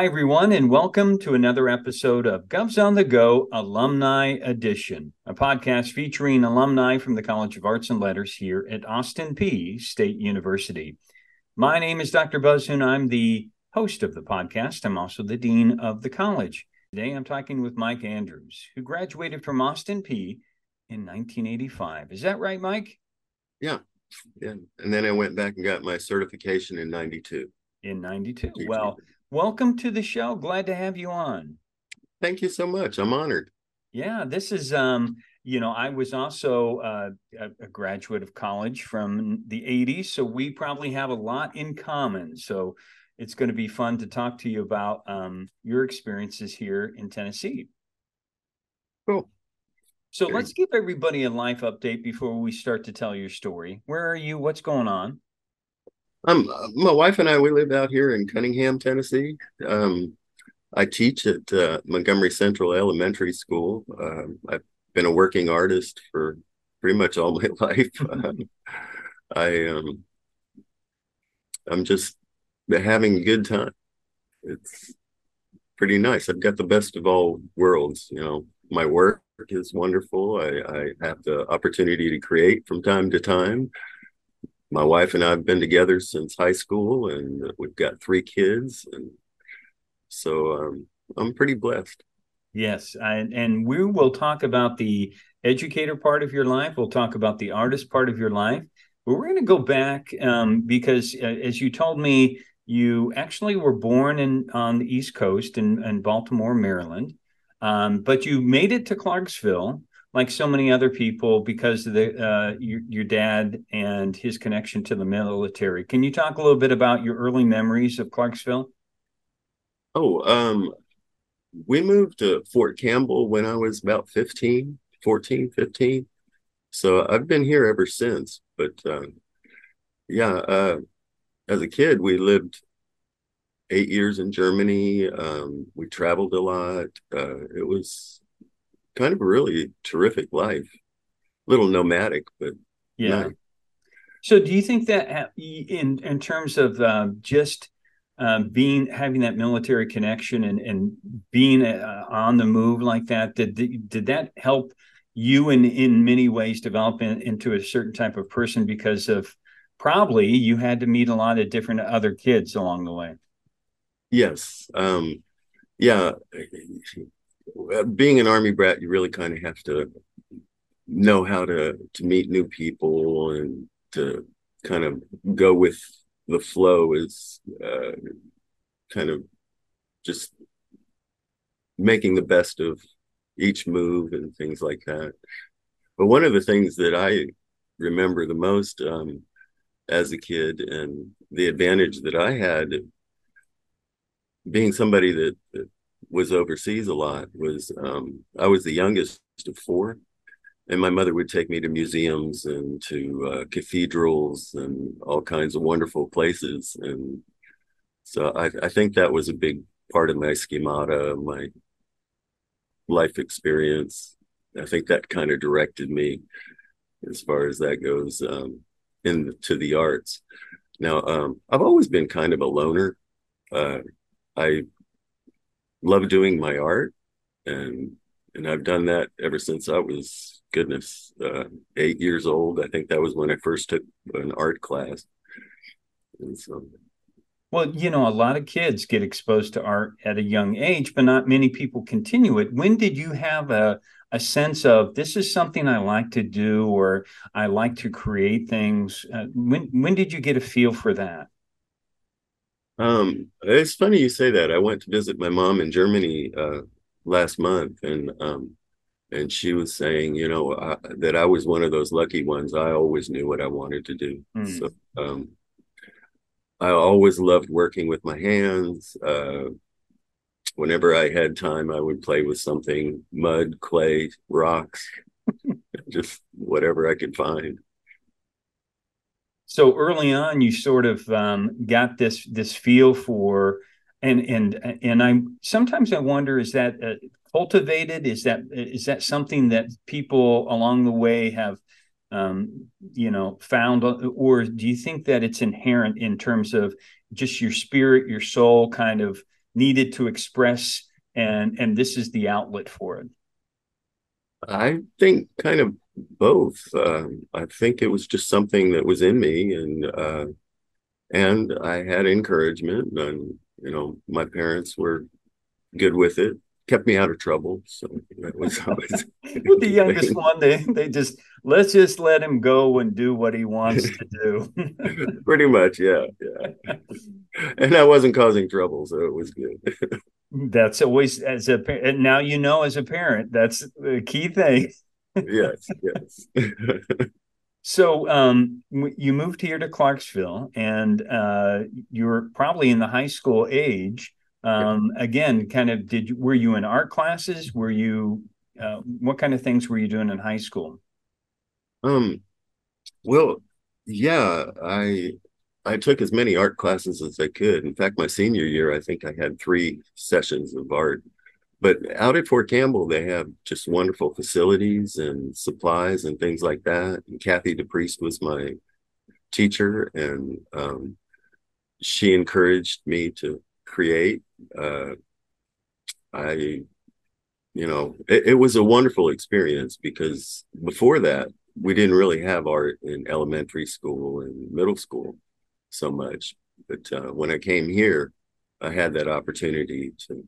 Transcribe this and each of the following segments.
Hi, everyone, and welcome to another episode of Govs on the Go Alumni Edition, a podcast featuring alumni from the College of Arts and Letters here at Austin Peay State University. My name is Dr. Buzz, and I'm the host of the podcast. I'm also the dean of the college. Today, I'm talking with Mike Andrews, who graduated from Austin Peay in 1985. Is that right, Mike? Yeah. Yeah. And then I went back and got my certification in 92. In 92. Well, welcome to the show. Glad to have you on. Thank you so much. I'm honored. Yeah, this is um, you know, I was also uh, a, graduate of college from the 80s, so we probably have a lot in common. So it's going to be fun to talk to you about um, your experiences here in Tennessee. Cool. So let's give everybody a life update before we start to tell your story. Where are you? What's going on? Um, my wife and I we live out here in Cunningham, Tennessee. Um, I teach at uh, Montgomery Central Elementary School. Um, I've been a working artist for pretty much all my life. uh, I um, I'm just having a good time. It's pretty nice. I've got the best of all worlds. You know, my work is wonderful. I, I have the opportunity to create from time to time my wife and I have been together since high school, and we've got three kids, and so um, I'm pretty blessed. Yes, I, and we will talk about the educator part of your life. We'll talk about the artist part of your life. But we're going to go back um, because, uh, as you told me, you actually were born in on the East Coast in, in Baltimore, Maryland, um, but you made it to Clarksville like so many other people because of the uh, your, your dad and his connection to the military. Can you talk a little bit about your early memories of Clarksville? Oh, um, we moved to Fort Campbell when I was about 15, 14, 15. So I've been here ever since. But uh, yeah, uh, as a kid, we lived eight years in Germany. Um, we traveled a lot. Uh, it was kind of a really terrific life. A little nomadic, but yeah. Nice. So, do you think that in in terms of um, just um, being having that military connection and and being uh, on the move like that did did that help you in in many ways develop in, into a certain type of person because of probably you had to meet a lot of different other kids along the way. Yes. Um, yeah being an army brat, you really kind of have to know how to to meet new people and to kind of go with the flow is uh, kind of just making the best of each move and things like that. But one of the things that I remember the most um, as a kid and the advantage that I had being somebody that, that was overseas a lot was um, I was the youngest of four, and my mother would take me to museums and to uh, cathedrals and all kinds of wonderful places, and so I, I think that was a big part of my schemata, my life experience. I think that kind of directed me as far as that goes um, into the arts. Now, um, I've always been kind of a loner. Uh, I love doing my art and and I've done that ever since I was goodness uh, eight years old. I think that was when I first took an art class. And so, well, you know, a lot of kids get exposed to art at a young age, but not many people continue it. When did you have a a sense of this is something I like to do, or I like to create things? Uh, when when did you get a feel for that? Um, it's funny you say that. I went to visit my mom in Germany uh, last month, and um, and she was saying, you know, I, that I was one of those lucky ones. I always knew what I wanted to do. Mm. So um, I always loved working with my hands. Uh, whenever I had time, I would play with something: mud, clay, rocks, just whatever I could find so early on you sort of um, got this this feel for and and and i sometimes i wonder is that uh, cultivated? Is that is that something that people along the way have um, you know found? Or do you think that it's inherent in terms of just your spirit your soul kind of needed to express and and this is the outlet for it? I think kind of both uh, i think it was just something that was in me and uh, and i had encouragement and you know my parents were good with it kept me out of trouble. So that was always with the youngest one. They they just let's just let him go and do what he wants to do. Pretty much, yeah, yeah. And I wasn't causing trouble, so it was good. that's always as a and now you know as a parent that's the key thing. Yes, yes. So um, you moved here to Clarksville, and uh, you're probably in the high school age um, again kind of did you, were you in art classes? Were you uh, what kind of things were you doing in high school? Um well yeah i i took as many art classes as i could. In fact my senior year i think i had three sessions of art but out at fort campbell they have just wonderful facilities and supplies and things like that and kathy depriest was my teacher and um, she encouraged me to create. Uh, I, you know, it, it, was a wonderful experience because before that, we didn't really have art in elementary school and middle school so much. But uh, when I came here, I had that opportunity to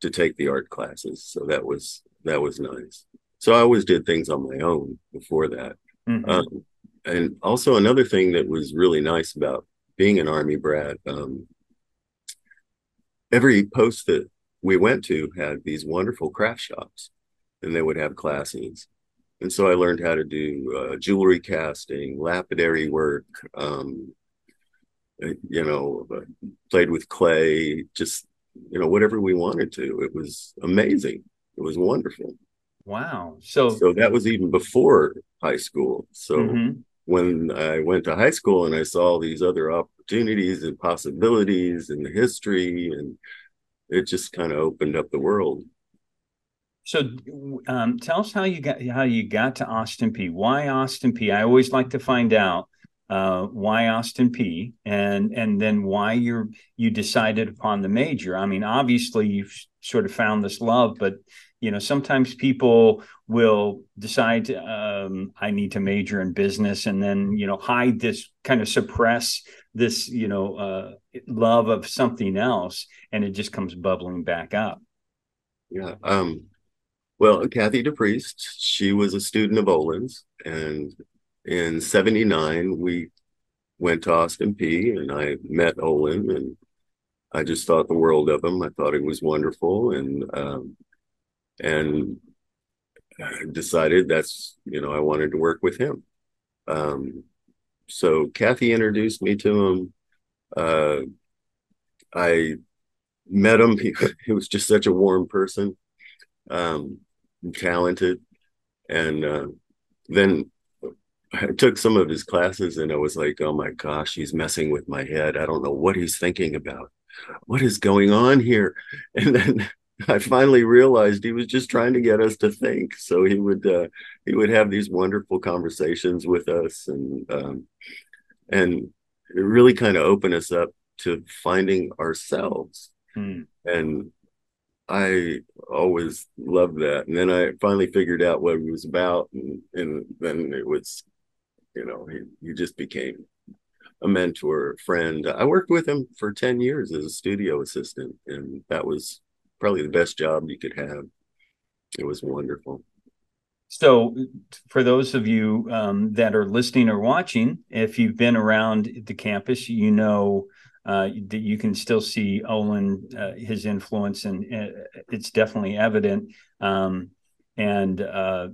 to take the art classes. So that was that was nice. So I always did things on my own before that. Mm-hmm. Um, and also another thing that was really nice about being an army brat, um, every post that we went to had these wonderful craft shops and they would have classes and so i learned how to do uh, jewelry casting lapidary work um, uh, you know uh, played with clay just you know whatever we wanted to it was amazing it was wonderful wow so so that was even before high school so mm-hmm. when i went to high school and i saw these other opportunities and possibilities and the history and it just kind of opened up the world so um, tell us how you got how you got to austin Peay. why austin Peay? I always like to find out uh, why austin Peay, and and then why you're you decided upon the major. I mean obviously you've sort of found this love but you know sometimes people will decide um, i need to major in business and then you know hide this kind of suppress this you know uh, love of something else and it just comes bubbling back up. Yeah um well kathy depriest she was a student of olin's and in 79 we went to austin Peay and i met olin and i just thought the world of him i thought he was wonderful and um, and decided that's you know I wanted to work with him. Um, so Kathy introduced me to him. Uh, I met him. He, he, was just such a warm person, um, talented, and uh, then I took some of his classes, and I was like, "Oh my gosh, he's messing with my head. I don't know what he's thinking about. What is going on here?" And then I finally realized he was just trying to get us to think. So he would uh, he would have these wonderful conversations with us, and um, and it really kind of opened us up to finding ourselves. Hmm. And I always loved that. And then I finally figured out what it was about, and, and then it was, you know, he, he just became a mentor, a friend. I worked with him for 10 years as a studio assistant, and that was probably the best job you could have. It was wonderful. So, for those of you um, that are listening or watching, if you've been around the campus, you know uh, that you can still see Olin, uh, his influence, and uh, it's definitely evident. Um, and uh,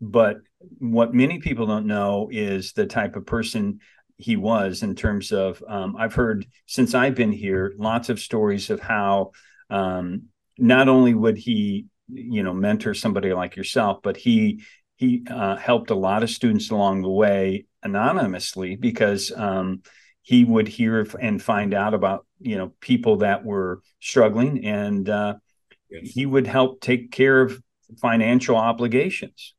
but what many people don't know is the type of person he was in terms of um, I've heard since I've been here lots of stories of how um, not only would he you know mentor somebody like yourself but he he uh, helped a lot of students along the way anonymously because um, he would hear and find out about you know people that were struggling and uh, yes. he would help take care of financial obligations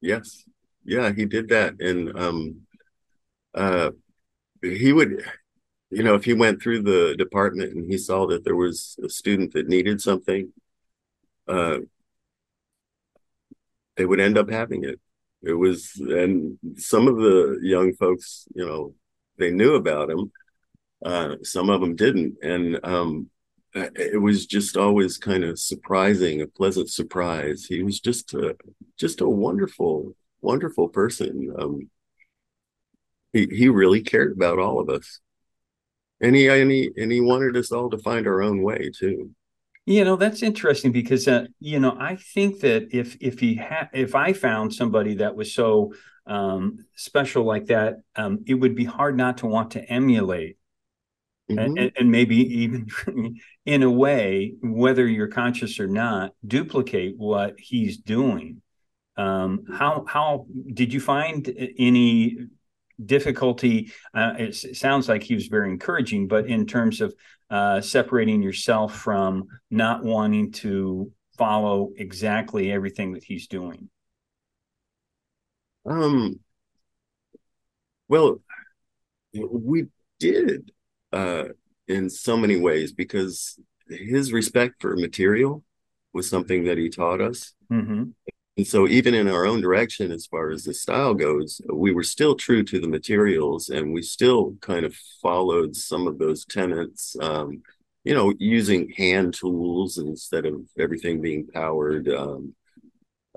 yes yeah he did that and um, uh, he would you know, if he went through the department and he saw that there was a student that needed something, uh, they would end up having it. It was, and some of the young folks, you know, they knew about him. Uh, some of them didn't, and um, it was just always kind of surprising, a pleasant surprise. He was just a, just a wonderful, wonderful person. Um, he he really cared about all of us, and he and he and he wanted us all to find our own way too. You know, that's interesting because uh, you know, I think that if if he had if I found somebody that was so um, special like that, um, it would be hard not to want to emulate. Mm-hmm. And, and, maybe even in a way, whether you're conscious or not, duplicate what he's doing. Um, how how did you find any difficulty? Uh, it sounds like he was very encouraging, but in terms of uh, separating yourself from not wanting to follow exactly everything that he's doing? Um, well, we did uh, in so many ways because his respect for material was something that he taught us. Mm-hmm. And so, even in our own direction, as far as the style goes, we were still true to the materials and we still kind of followed some of those tenets, um, you know, using hand tools instead of everything being powered. Um,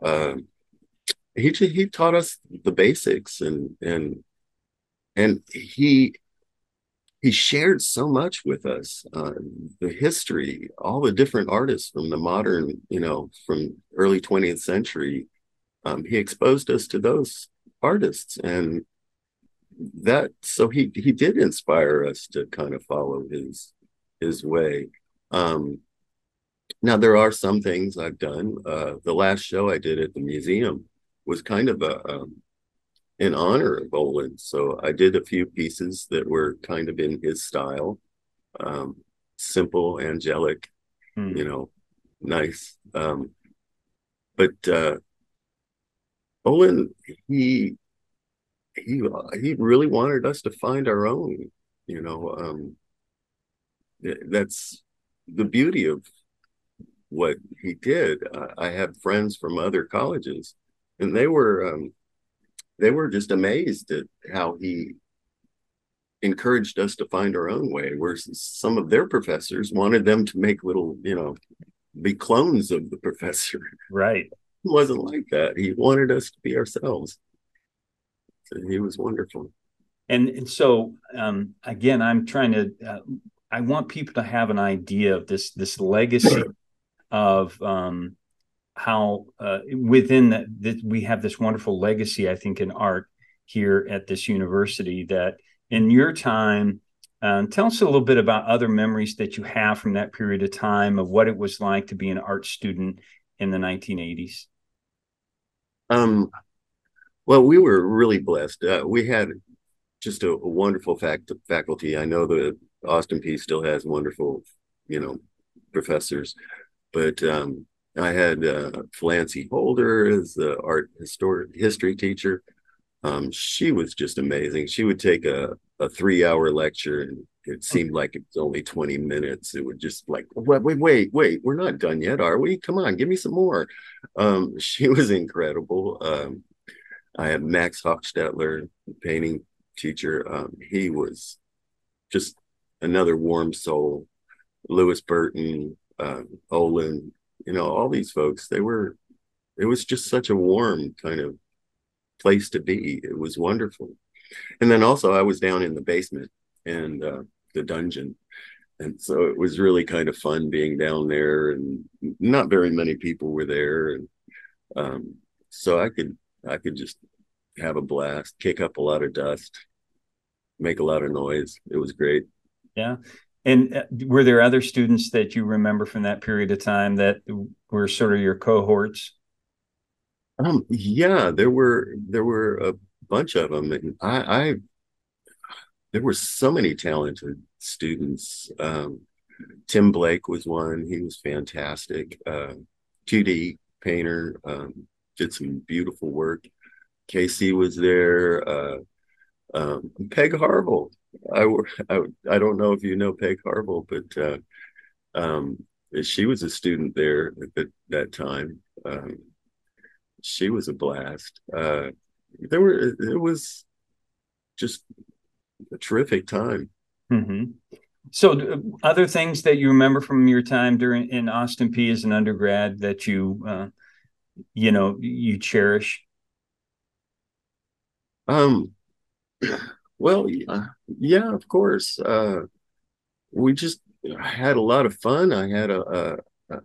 uh, he, he taught us the basics and, and, and he he shared so much with us uh, the history all the different artists from the modern you know from early 20th century. Um, he exposed us to those artists and that so he he did inspire us to kind of follow his his way. Um, now there are some things i've done. Uh, the last show i did at the museum was kind of a um, in honor of Olin. So I did a few pieces that were kind of in his style, um, simple, angelic, hmm. you know, nice. Um, but uh, Olin, he he he really wanted us to find our own. You know, um, that's the beauty of what he did. I have friends from other colleges, and they were um, they were just amazed at how he encouraged us to find our own way where some of their professors wanted them to make little you know be clones of the professor. Right. He wasn't like that. He wanted us to be ourselves. So he was wonderful. And, and so um, again i'm trying to uh, i want people to have an idea of this this legacy of um, how uh, within that, that we have this wonderful legacy, I think, in art here at this university. That in your time, uh, tell us a little bit about other memories that you have from that period of time of what it was like to be an art student in the 1980s. Um, well, we were really blessed. Uh, we had just a, a wonderful fact, faculty. I know that Austin Peay still has wonderful, you know, professors, but um, I had uh, Flancy Holder as the art historic history teacher. Um, she was just amazing. She would take a, a three hour lecture and it seemed like it was only 20 minutes. It would just like, wait, wait, wait, wait, we're not done yet, are we? Come on, give me some more. Um, she was incredible. Um, I had Max Hochstetler, painting teacher. Um, he was just another warm soul. Lewis Burton, uh, Olin, you know, all these folks, they were, it was just such a warm kind of place to be. It was wonderful. And then also, I was down in the basement and uh, the dungeon. And so it was really kind of fun being down there, and not very many people were there. And um, so I could, I could just have a blast, kick up a lot of dust, make a lot of noise. It was great. Yeah. And uh, were there other students that you remember from that period of time that were sort of your cohorts? Um, yeah, there were there were a bunch of them. And I, I there were so many talented students. Um, Tim Blake was one. He was fantastic. Uh, 2D painter, um, did some beautiful work. Casey was there. Uh, Um, Peg Harville. I, I I don't know if you know Peg Harville, but uh, um, she was a student there at that time. Um, she was a blast. Uh, there were it was just a terrific time. Mm-hmm. So, uh, other things that you remember from your time during in Austin Peay as an undergrad that you, uh, you know, you cherish? Um, well, yeah, of course. Uh, we just had a lot of fun. I had a, a, a,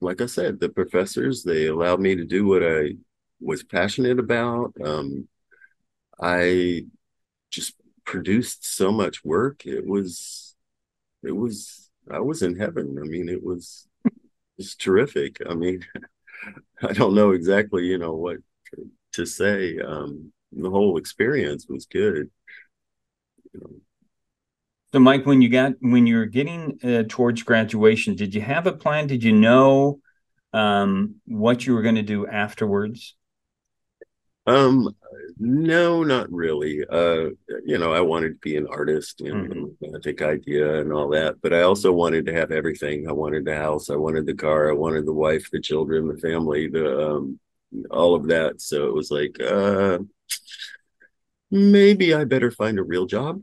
like I said, the professors they allowed me to do what I was passionate about. Um, I just produced so much work. It was, it was, I was in heaven. I mean, it was, it's terrific. I mean, I don't know exactly, you know, what to, to say. Um, the whole experience was good. You know. So, Mike, when you got when you were getting uh, towards graduation, did you have a plan? Did you know um, what you were going to do afterwards? Um, no, not really. Uh, you know, I wanted to be an artist and mm-hmm. think idea and all that, but I also wanted to have everything. I wanted the house, I wanted the car, I wanted the wife, the children, the family, the um, all of that. So it was like, uh, maybe I better find a real job.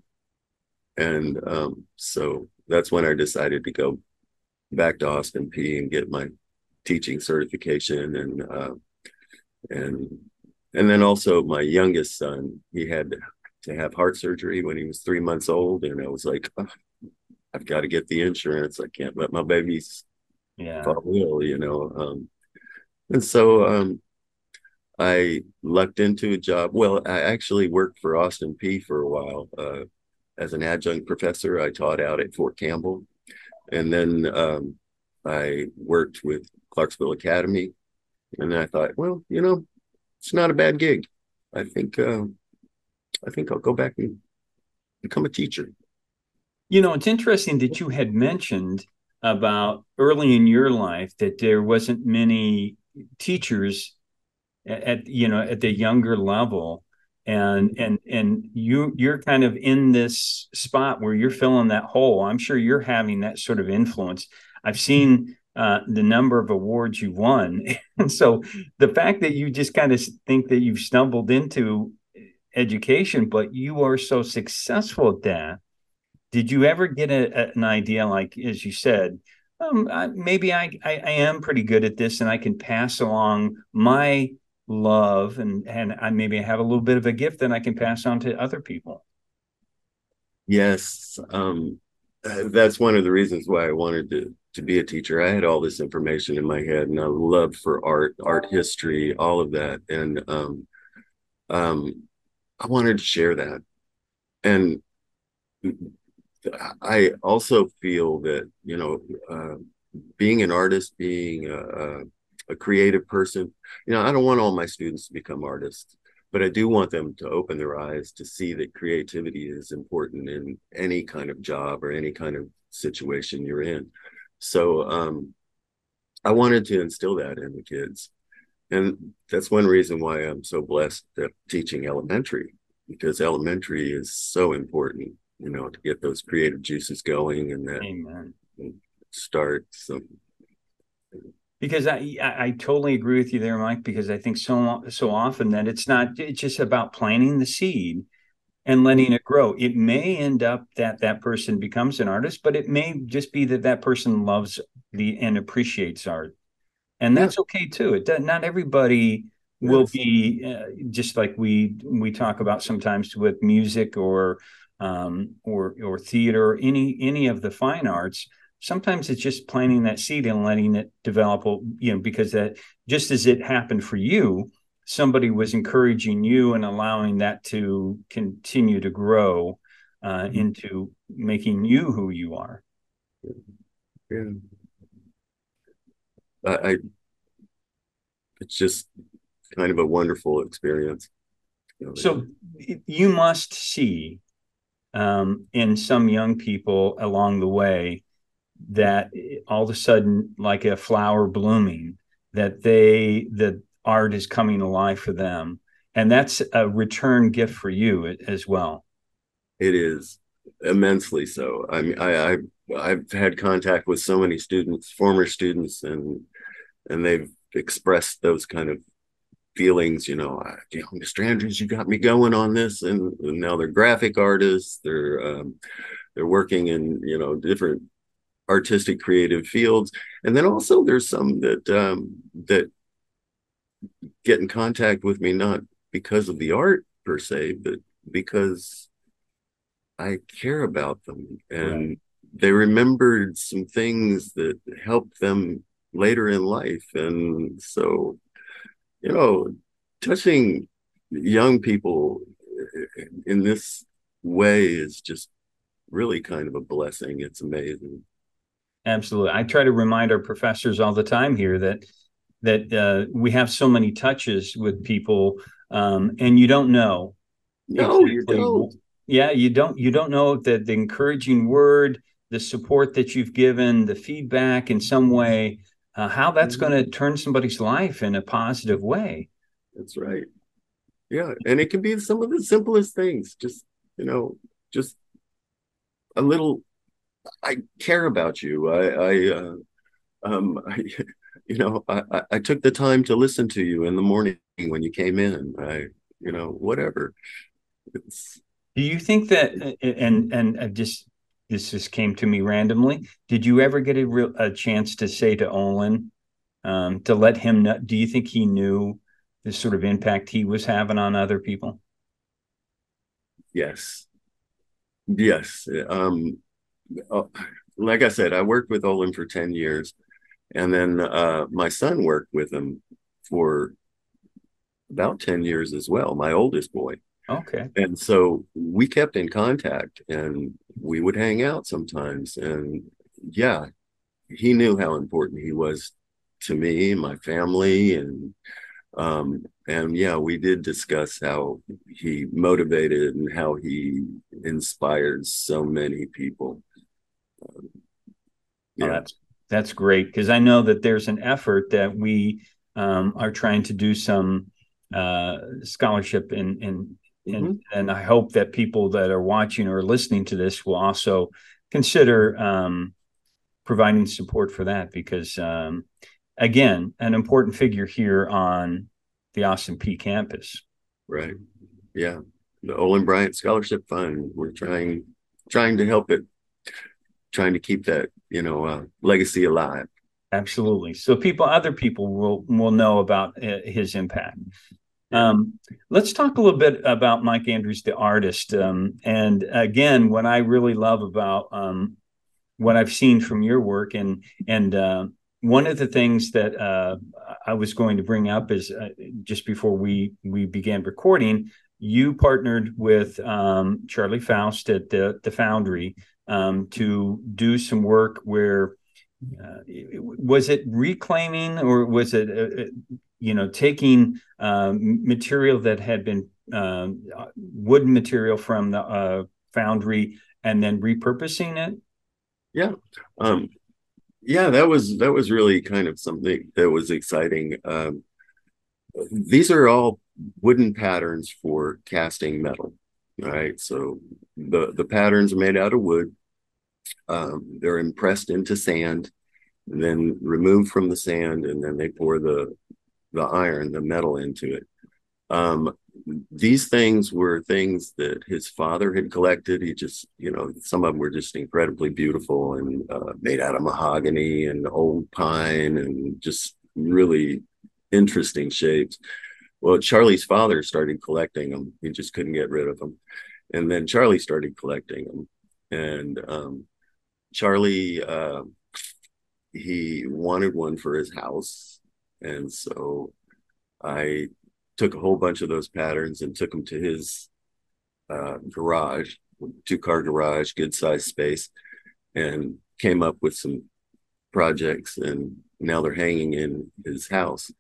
And um, so that's when I decided to go back to Austin Peay and get my teaching certification and uh, and and then also my youngest son, he had to have heart surgery when he was three months old, and I was like, oh, I've got to get the insurance. I can't let my babies yeah. fall ill, you know. Um, and so um, I lucked into a job. Well, I actually worked for Austin Peay for a while uh, as an adjunct professor. I taught out at Fort Campbell, and then um, I worked with Clarksville Academy. And I thought, well, you know, it's not a bad gig. I think uh, I think I'll go back and become a teacher. You know, it's interesting that you had mentioned about early in your life that there wasn't many teachers at, you know at the younger level and and and you you're kind of in this spot where you're filling that hole i'm sure you're having that sort of influence i've seen uh, the number of awards you won. and so the fact that you just kind of think that you've stumbled into education, but you are so successful at that. Did you ever get a, an idea, like as you said, um, I, maybe I, I, I am pretty good at this, and I can pass along my love, and and I maybe have a little bit of a gift that I can pass on to other people. Yes, um, that's one of the reasons why I wanted to to be a teacher. I had all this information in my head and a love for art, art history, all of that. And um, um, I wanted to share that. And I also feel that, you know, uh, being an artist, being a, a creative person, you know, I don't want all my students to become artists but I do want them to open their eyes to see that creativity is important in any kind of job or any kind of situation you're in. So um, I wanted to instill that in the kids. And that's one reason why I'm so blessed at teaching elementary, because elementary is so important, you know, to get those creative juices going and that Amen. start some because I, I, I totally agree with you there, Mike. Because I think so so often that it's not it's just about planting the seed, and letting it grow. It may end up that that person becomes an artist, but it may just be that that person loves the and appreciates art, and that's yeah. okay too. It does, not everybody will be uh, just like we we talk about sometimes with music or um, or or theater, or any any of the fine arts. Sometimes it's just planting that seed and letting it develop. You know, because that just as it happened for you, somebody was encouraging you and allowing that to continue to grow uh, mm-hmm. into making you who you are. Yeah. I, I, it's just kind of a wonderful experience. You know, so you must see um, in some young people along the way that all of a sudden, like a flower blooming, that they that art is coming alive for them and that's a return gift for you as well. It is immensely so. I mean, I, I I've had contact with so many students, former students, and and they've expressed those kind of feelings. You know, you know, Mr. Andrews, you got me going on this, and, and now they're graphic artists. They're um, they're working in you know different artistic creative fields, and then also there's some that um, that get in contact with me not because of the art per se, but because I care about them and right. they remembered some things that helped them later in life. And so, you know, touching young people in this way is just really kind of a blessing. It's amazing. Absolutely. I try to remind our professors all the time here that that uh, we have so many touches with people, um, and you don't know. No, exactly you don't yeah you don't you don't know that the encouraging word the support that you've given the feedback in some way uh, how that's mm-hmm. going to turn somebody's life in a positive way that's right yeah and it can be some of the simplest things just you know just a little i care about you i i uh, um I, you know I, I took the time to listen to you in the morning when you came in i you know whatever it's do you think that, and and I just this just came to me randomly. Did you ever get a real a chance to say to Olin, um, to let him know? Do you think he knew the sort of impact he was having on other people? Yes, yes. Um, uh, like I said, I worked with Olin for ten years, and then uh, my son worked with him for about ten years as well. My oldest boy Okay. And so we kept in contact and we would hang out sometimes. And yeah, he knew how important he was to me, my family, and um, and yeah, we did discuss how he motivated and how he inspired so many people. Yeah, oh, that's that's great because I know that there's an effort that we um, are trying to do some uh, scholarship in in and mm-hmm. and I hope that people that are watching or listening to this will also consider um, providing support for that because um, again, an important figure here on the Austin Peay campus. Right. Yeah. The Olin Bryant Scholarship Fund. We're trying trying to help it, trying to keep that you know uh, legacy alive. Absolutely. So people, other people will will know about uh, his impact. Um, let's talk a little bit about Mike Andrews, the artist. Um, and again, what I really love about um, what I've seen from your work, and and uh, one of the things that uh, I was going to bring up is uh, just before we we began recording, you partnered with um, Charlie Faust at the the Foundry um, to do some work where. Uh, was it reclaiming or was it uh, uh, you know, taking um, material that had been um, wooden material from the uh, foundry and then repurposing it. Yeah, um, yeah, that was that was really kind of something that was exciting. Um, these are all wooden patterns for casting metal, right? So the the patterns are made out of wood. Um, they're impressed into sand, then removed from the sand, and then they pour the the iron, the metal into it. Um, these things were things that his father had collected. He just, you know, some of them were just incredibly beautiful and uh, made out of mahogany and old pine and just really interesting shapes. Well, Charlie's father started collecting them. He just couldn't get rid of them. And then Charlie started collecting them. And um, Charlie, uh, he wanted one for his house and so I took a whole bunch of those patterns and took them to his uh, garage, two car garage, good size space, and came up with some projects. And now they're hanging in his house.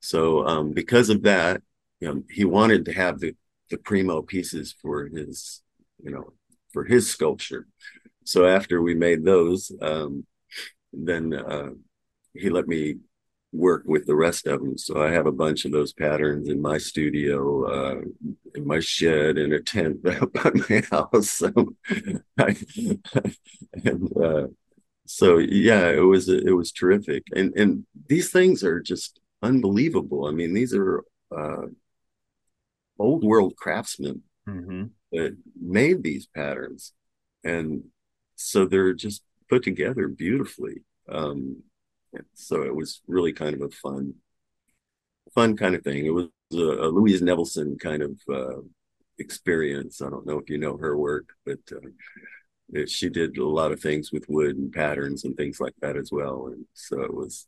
So um, because of that, you know, he wanted to have the the primo pieces for his, you know, for his sculpture. So after we made those, um, then uh, he let me work with the rest of them. So I have a bunch of those patterns in my studio, uh, in my shed, in a tent by my house. So, I, and uh, so yeah, it was it was terrific, and and these things are just unbelievable. I mean, these are uh, old world craftsmen mm-hmm. That made these patterns, and so they're just put together beautifully. Um, so it was really kind of a fun, fun kind of thing. It was a, a Louise Nevelson kind of uh, experience. I don't know if you know her work, but uh, it, she did a lot of things with wood and patterns and things like that as well. And so it was,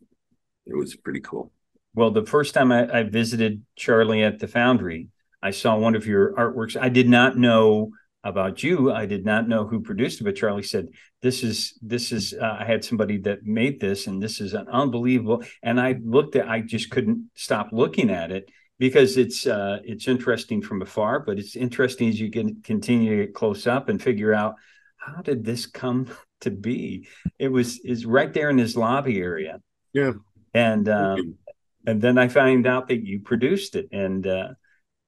it was pretty cool. Well, the first time I, I visited Charlie at the Foundry, I saw one of your artworks. I did not know about you. I did not know who produced it, but Charlie said, "This is this is." Uh, I had somebody that made this, and this is an unbelievable. And I looked at, I just couldn't stop looking at it because it's uh, it's interesting from afar, but it's interesting as you can continue to get close up and figure out how did this come to be. It was is right there in his lobby area. Yeah, and um, and then I find out that you produced it, and uh,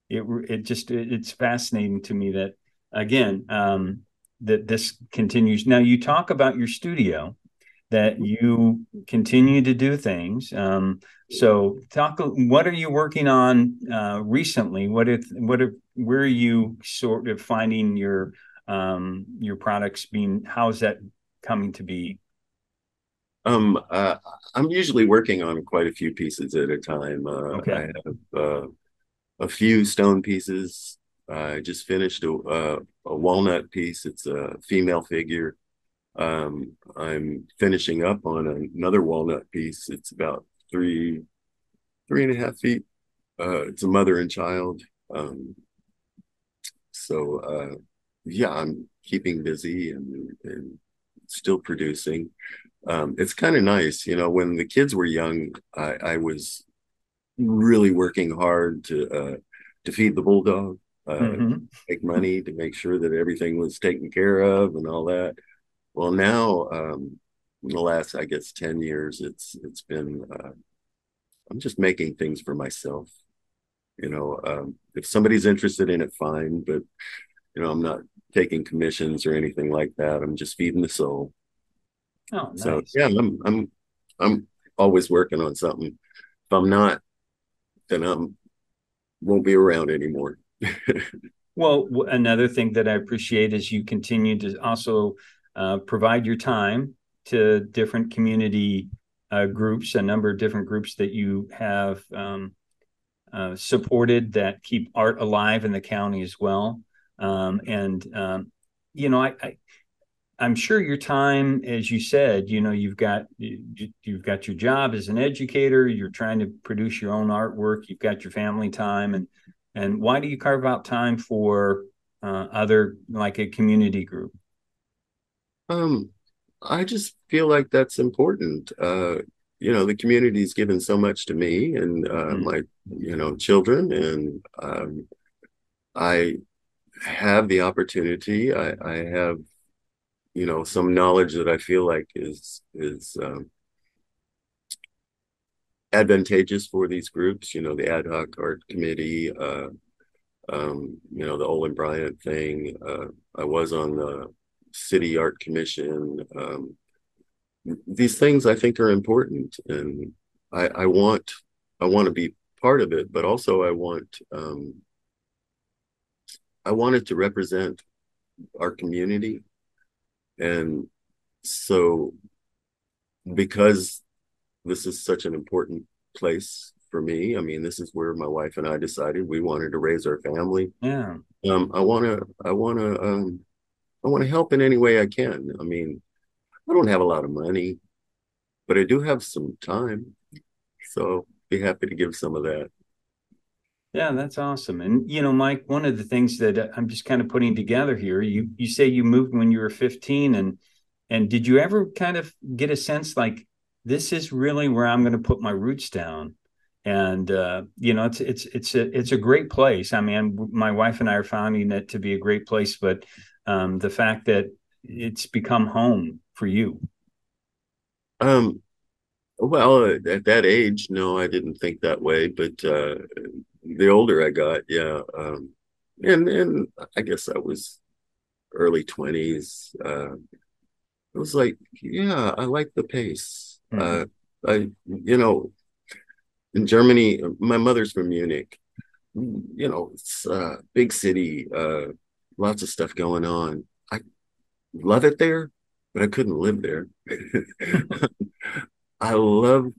it it just it's fascinating to me that again um, that this continues. Now you talk about your studio that you continue to do things. Um, so talk. What are you working on uh, recently? What if what if where are you sort of finding your um, your products being? How's that coming to be? Um, uh, I'm usually working on quite a few pieces at a time. Uh, okay. I have uh, a few stone pieces I just finished a, a, a, walnut piece. It's a female figure. Um, I'm finishing up on another walnut piece. It's about three, three and a half feet. Uh, it's a mother and child. Um, so uh, yeah, I'm keeping busy and, and still producing. Um, it's kind of nice, you know. When the kids were young, I, I was really working hard to uh, to feed the bulldog uh, mm-hmm. make money to make sure that everything was taken care of and all that. Well, now um, in the last, I guess, ten years, it's it's been uh, I'm just making things for myself. You know, um, if somebody's interested in it, fine. But you know, I'm not taking commissions or anything like that. I'm just feeding the soul. Oh, nice. So yeah, I'm I'm I'm always working on something. If I'm not, then I'm won't be around anymore. well, another thing that I appreciate is you continue to also uh, provide your time to different community uh, groups, a number of different groups that you have um, uh, supported that keep art alive in the county as well. Um, and um, you know, I, I I'm sure your time, as you said, you know, you've got you've got your job as an educator. You're trying to produce your own artwork. You've got your family time, and and why do you carve out time for uh, other like a community group? Um, I just feel like that's important. Uh, you know, the community's given so much to me and uh, mm-hmm. my, you know, children, and um, I have the opportunity. I, I have, you know, some knowledge that I feel like is is um, advantageous for these groups. You know, the ad hoc art committee, uh, um, you know, the Olin Bryant thing. Uh, I was on the city art commission. Um, these things I think are important, and I, I want I want to be part of it, but also I want um, I wanted to represent our community, and so because this is such an important place for me. I mean, this is where my wife and I decided we wanted to raise our family. Yeah. Um, I want to, I want to, um, I want to help in any way I can. I mean, I don't have a lot of money, but I do have some time. So be happy to give some of that. Yeah, that's awesome. And you know, Mike, one of the things that I'm just kind of putting together here, you you say you moved when you were 15 and and did you ever kind of get a sense like this is really where I'm going to put my roots down. And uh, you know, it's it's it's a it's a great place. I mean, my wife and I are finding it to be a great place, but um, the fact that it's become home for you. Um, Well, at that age, no, I didn't think that way. But uh, the older I got, yeah, um, and and I guess I was early twenties. Uh, it was like, yeah, I like the pace. Mm-hmm. Uh, I, you know, in Germany, my mother's from Munich. You know, it's a big city, uh, lots of stuff going on. I love it there, but I couldn't live there. I love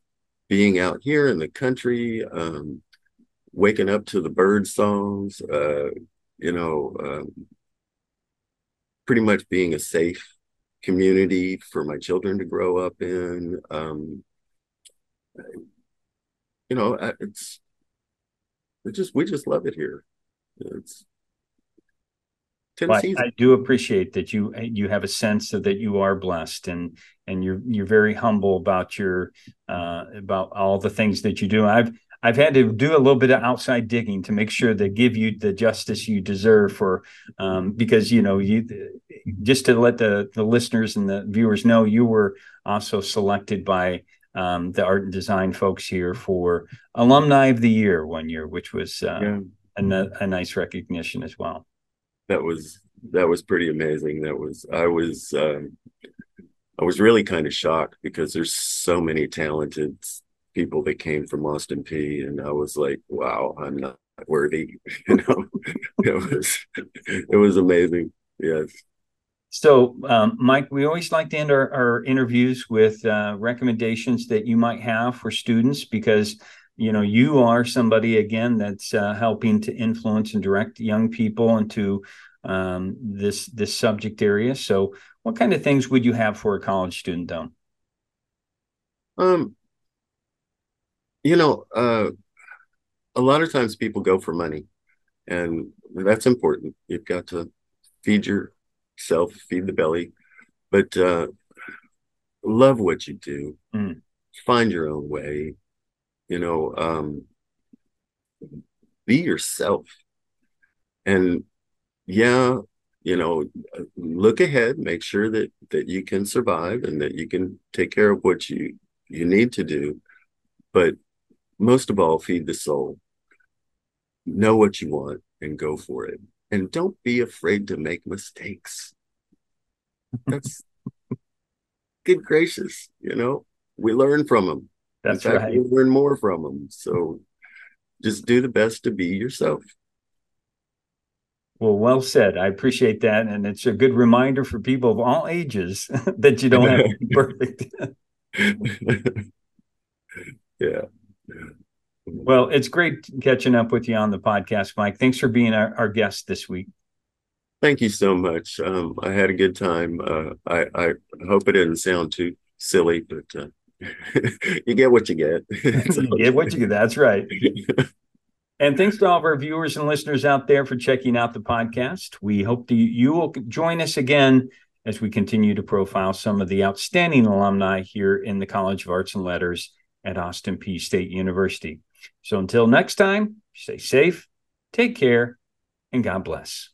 being out here in the country, um, waking up to the bird songs, uh, you know, um, pretty much being a safe community for my children to grow up in. Um, you know, it's we just we just love it here. It's Tennessee. I, I do appreciate that you you have a sense of that you are blessed and and you're you're very humble about your uh, about all the things that you do. I've I've had to do a little bit of outside digging to make sure they give you the justice you deserve for um, because you know you just to let the the listeners and the viewers know you were also selected by um, the art and design folks here for alumni of the year one year, which was uh, yeah. a, a nice recognition as well. That was that was pretty amazing. That was I was um, I was really kind of shocked because there's so many talented people that came from Austin Peay, and I was like, wow, I'm not worthy. you know, it was it was amazing. Yes. So, um, Mike, we always like to end our, our interviews with uh, recommendations that you might have for students because you know you are somebody again that's uh, helping to influence and direct young people into um, this this subject area. So, what kind of things would you have for a college student, though? Um, you know, uh, a lot of times people go for money, and that's important. You've got to feed yourself, feed the belly, but uh, love what you do. Mm. Find your own way. You know, um, be yourself. And yeah, you know, look ahead, make sure that that you can survive and that you can take care of what you you need to do. But most of all, feed the soul. Know what you want and go for it. And don't be afraid to make mistakes. That's good gracious, you know, we learn from them. That's fact, right. We learn more from them. So just do the best to be yourself. Well, well said. I appreciate that. And it's a good reminder for people of all ages that you don't have to be perfect. yeah. Well, it's great catching up with you on the podcast, Mike. Thanks for being our, our guest this week. Thank you so much. Um, I had a good time. Uh, I, I hope it didn't sound too silly, but uh, you get what you get. you get what you get. That's right. and thanks to all of our viewers and listeners out there for checking out the podcast. We hope that you will join us again as we continue to profile some of the outstanding alumni here in the College of Arts and Letters at Austin Peay State University. So until next time, stay safe, take care, and God bless.